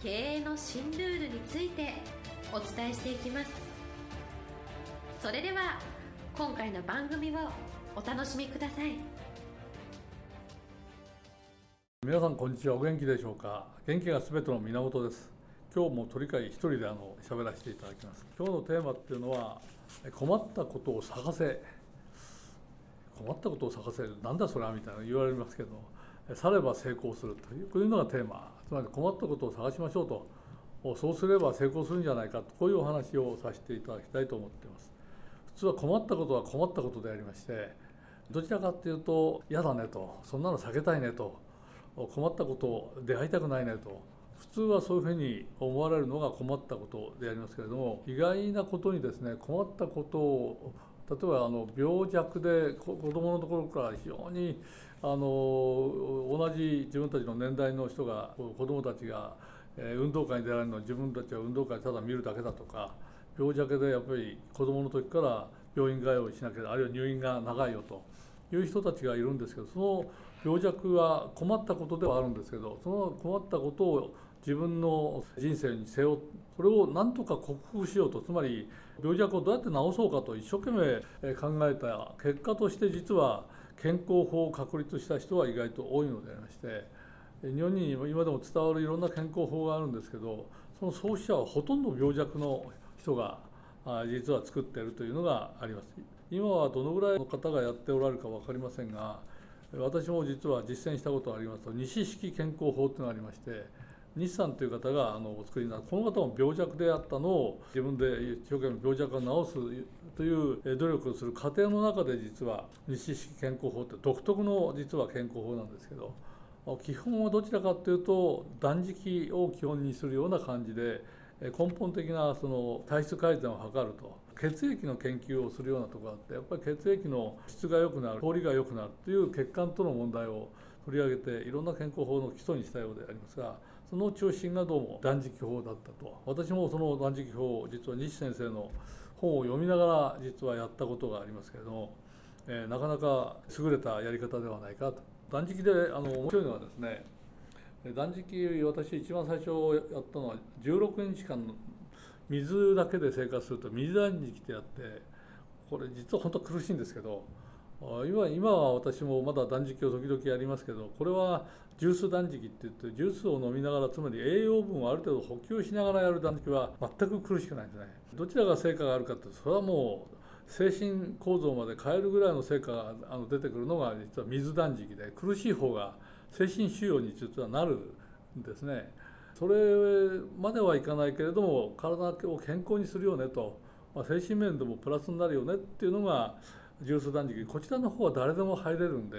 経営の新ルールについてお伝えしていきます。それでは今回の番組をお楽しみください。皆さんこんにちは。お元気でしょうか？元気がすべての源です。今日も鳥飼一人であの喋らせていただきます。今日のテーマっていうのは困ったことを探せ。困ったことを探せ。なんだそれはみたいな言われますけどされば成功するというのがテーマ。つまり困ったことを探しましょうと。そうすれば成功するんじゃないかと。こういうお話をさせていただきたいと思っています。普通は困ったことは困ったことでありましてどちらかっていうと嫌だねと。そんなの避けたいねと。困ったこと出会いたくないねと。普通はそういうふうに思われるのが困ったことでありますけれども意外なことにですね困ったことを例えばあの病弱で子どものところから非常にあの同じ自分たちの年代の人が子どもたちが運動会に出られるのは自分たちは運動会ただ見るだけだとか病弱でやっぱり子どもの時から病院通いしなければあるいは入院が長いよという人たちがいるんですけどその病弱は困ったことではあるんですけどその困ったことを自分の人生に背負うそれを何とか克服しようとつまり病弱をどうやって治そうかと一生懸命考えた結果として実は健康法を確立した人は意外と多いのでありまして日本に今でも伝わるいろんな健康法があるんですけどその創始者はほとんど病弱の人が実は作っているというのがあります。今はどのぐらいの方がやっておられるか分かりませんが私も実は実践したことがありますと西式健康法というのがありまして西さんという方があのお作りになったこの方も病弱であったのを自分で一生懸命病弱を治すという努力をする過程の中で実は西式健康法って独特の実は健康法なんですけど基本はどちらかというと断食を基本にするような感じで根本的なその体質改善を図ると。血液の研究をするようなところがあってやっぱり血液の質が良くなる通りが良くなるという血管との問題を取り上げていろんな健康法の基礎にしたようでありますがその中心がどうも断食法だったと。私もその断食法を実は西先生の本を読みながら実はやったことがありますけれども、えー、なかなか優れたやり方ではないかと。断食であの面白いのはですね断食私一番最初やったのは16日間の水だけで生活すると水断食ってやってこれ実は本当苦しいんですけど今今は私もまだ断食を時々やりますけどこれはジュース断食って言ってジュースを飲みながらつまり栄養分をある程度補給しながらやる断食は全く苦しくないんですね。どちらが成果があるかってそれはもう精神構造まで変えるぐらいの成果があの出てくるのが実は水断食で苦しい方が精神腫瘍に実はなるんですね。それまではいかないけれども体を健康にするよねと、まあ、精神面でもプラスになるよねっていうのがジュース断食こちらの方は誰でも入れるんで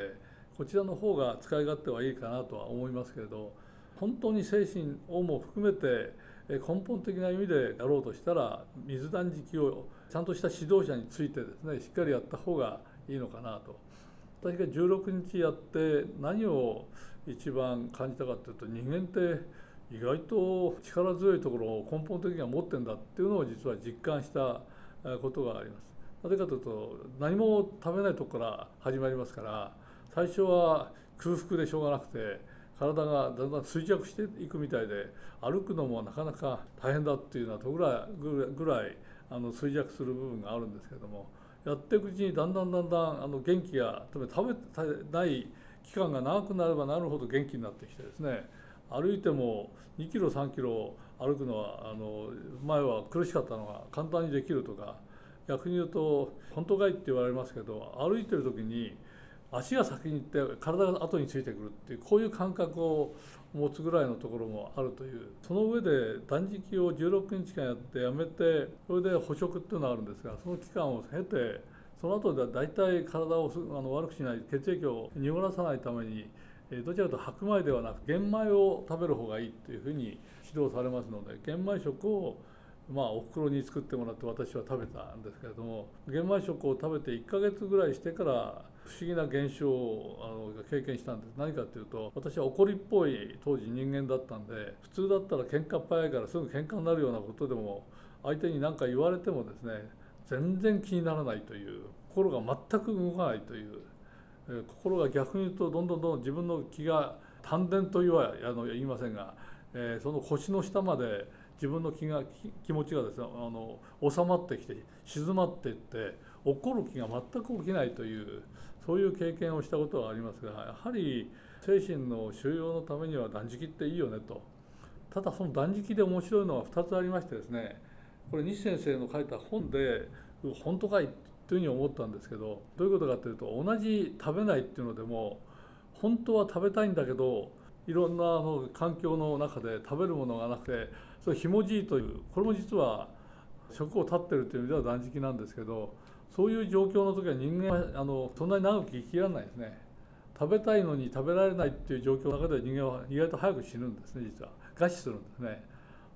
こちらの方が使い勝手はいいかなとは思いますけれど本当に精神をも含めて根本的な意味でやろうとしたら水断食をちゃんとした指導者についてですねしっかりやった方がいいのかなと私が16日やって何を一番感じたかというと人間って意外と力強いところを根本的には持ってんだっていうのを実は実感したことがあります。なぜかというと何も食べないとこから始まりますから最初は空腹でしょうがなくて体がだんだん衰弱していくみたいで歩くのもなかなか大変だっていうようなとぐらいぐらいあの衰弱する部分があるんですけれどもやっていくうちにだんだんだんだんあの元気が食べない期間が長くなればなるほど元気になってきてですね歩いても2キロ3キロ歩くのはあの前は苦しかったのが簡単にできるとか逆に言うと本当かいって言われますけど歩いてる時に足が先に行って体が後についてくるっていうこういう感覚を持つぐらいのところもあるというその上で断食を16日間やってやめてそれで捕食っていうのがあるんですがその期間を経てその後では大体体をあの悪くしない血液を濁らさないためにどちらかというと白米ではなく玄米を食べる方がいいというふうに指導されますので玄米食をまあお袋に作ってもらって私は食べたんですけれども玄米食を食べて1ヶ月ぐらいしてから不思議な現象をあの経験したんです。何かっていうと私は怒りっぽい当時人間だったんで普通だったら喧嘩っ早いからすぐ喧嘩になるようなことでも相手に何か言われてもですね全然気にならないという心が全く動かないという、えー、心が逆に言うとどんどんどんどん自分の気が丹田と言わあの言いませんが、えー、その腰の下まで自分の気が気持ちがですねあの収まってきて静まっていって怒る気が全く起きないというそういう経験をしたことはありますがやはり精神の収容のためには断食っていいよねと。ただその断食で面白いのは2つありましてですねこれ西先生の書いた本で本当かいというふうに思ったんですけどどういうことかというと同じ食べないっていうのでも本当は食べたいんだけどいろんなあの環境の中で食べるものがなくてそれひもじいというこれも実は食を絶ってるという意味では断食なんですけどそういう状況の時は人間はあのそんなに長く生きられないですね。食べたいのに食べられないっていう状況の中では人間は意外と早く死ぬんですね実は。餓死するんですね。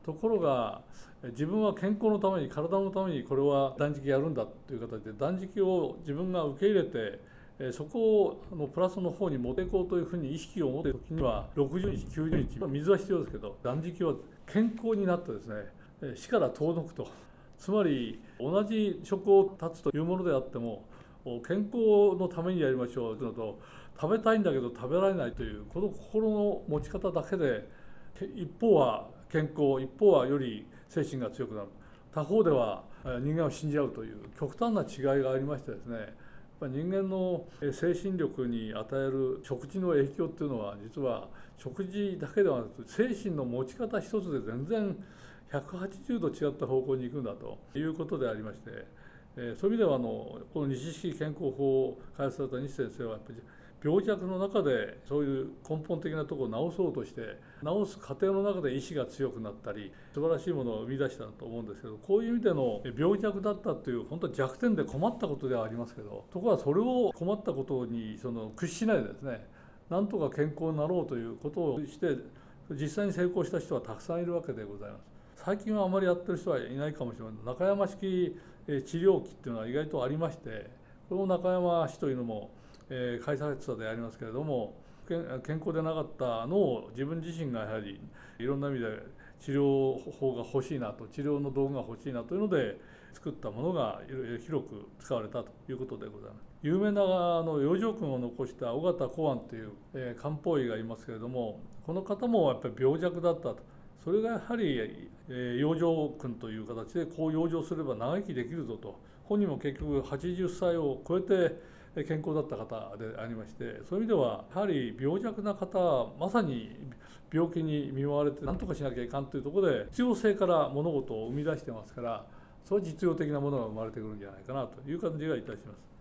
ところが自分は健康のために体のためにこれは断食やるんだという形で断食を自分が受け入れてそこをのプラスの方に持っていこうというふうに意識を持っている時には60日90日水は必要ですけど断食は健康になってですね死から遠のくと。つまり同じ食を断つというものであっても健康のためにやりましょうというのと食べたいんだけど食べられないというこの心の持ち方だけで一方は健康一方はより精神が強くなる。他方では人間を死んじゃうという極端な違いがありましてですね人間の精神力に与える食事の影響っていうのは実は食事だけではなく精神の持ち方一つで全然180度違った方向に行くんだということでありまして、そういう意味ではあのこの西式健康法を開発された西先生はやっぱり病弱の中でそういう根本的なところを治そうとして治す過程の中で意志が強くなったり素晴らしいものを生み出したと思うんですけどこういう意味での病弱だったという本当は弱点で困ったことではありますけどところがそれを困ったことにその屈しないでですねなんとか健康になろうということをして実際に成功した人はたくさんいるわけでございます。最近はあまりやってる人はいないかもしれない中山式治療器っていうのは意外とありましてこの中山氏というのもえー、開催者でありますけれども健康でなかったのを自分自身がやはりいろんな意味で治療法が欲しいなと治療の道具が欲しいなというので作ったものが広く使われたということでございます。有名なあの養生君を残した尾形公安という、えー、漢方医がいますけれどもこの方もやっぱり病弱だったとそれがやはり、えー、養生君という形でこう養生すれば長生きできるぞと本人も結局80歳を超えて健康だった方でありましてそういう意味ではやはり病弱な方はまさに病気に見舞われて何とかしなきゃいかんというとこで必要性から物事を生み出してますからそれは実用的なものが生まれてくるんじゃないかなという感じがいたします。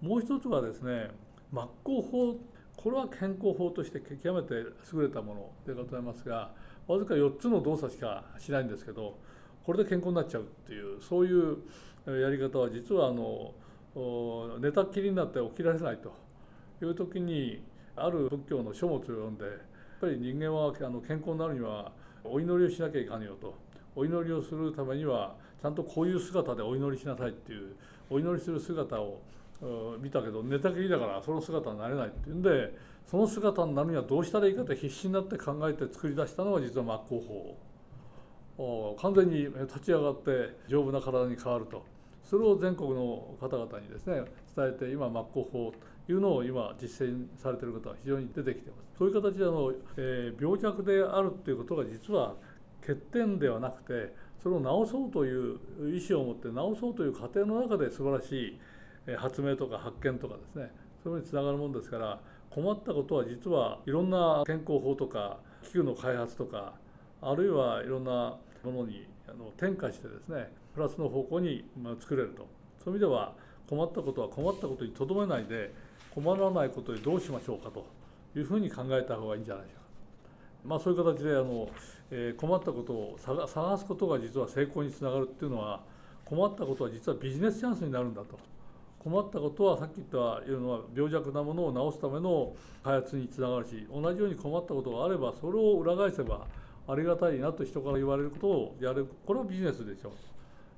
もう一つはですね真っ向法これは健康法として極めて優れたものでございますがわずか4つの動作しかしないんですけどこれで健康になっちゃうっていうそういうやり方は実はあの寝たきりになって起きられないと。いう時にある仏教の書物を読んでやっぱり人間はあの健康になるにはお祈りをしなきゃいかんよと。お祈りをするためにはちゃんとこういう姿でお祈りしなさいっていうお祈りする姿を見たけど寝たきりだからその姿になれないっていうんでその姿になるにはどうしたらいいかって必死になって考えて作り出したのが実は真っ向法完全に立ち上がって丈夫な体に変わると。それを全国の方々にですね伝えて今真っ向法というのを今実践されている方は非常に出てきています。そういう形であの、えー、病弱であるっていうことが実は欠点ではなくてそれを治そうという意思を持って治そうという過程の中で素晴らしい発明とか発見とかですねそういうにつながるものですから困ったことは実はいろんな健康法とか器具の開発とかあるいはいろんなものに転化してですねプラスの方向に作れると。そういう意味では困ったことは困ったことにとどめないで困らないことでどうしましょうかというふうに考えた方がいいんじゃないでしょうか。まあ、そういう形であの、えー、困ったことを探すことが実は成功につながるっていうのは困ったことは実はビジネスチャンスになるんだと。困ったことはさっき言ったような病弱なものを治すための開発につながるし同じように困ったことがあればそれを裏返せばありがたいなと人から言われることをやる。これはビジネスでしょう。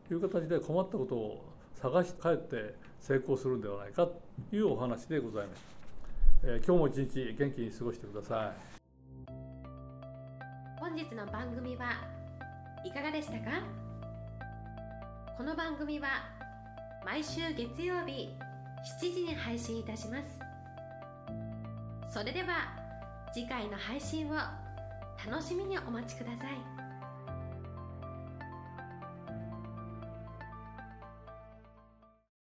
という形で困ったことを探し帰って成功するんではないかというお話でございます、えー、今日も一日元気に過ごしてください。本日の番組はいかがでしたか？この番組は毎週月曜日7時に配信いたします。それでは次回の配信を楽しみにお待ちください。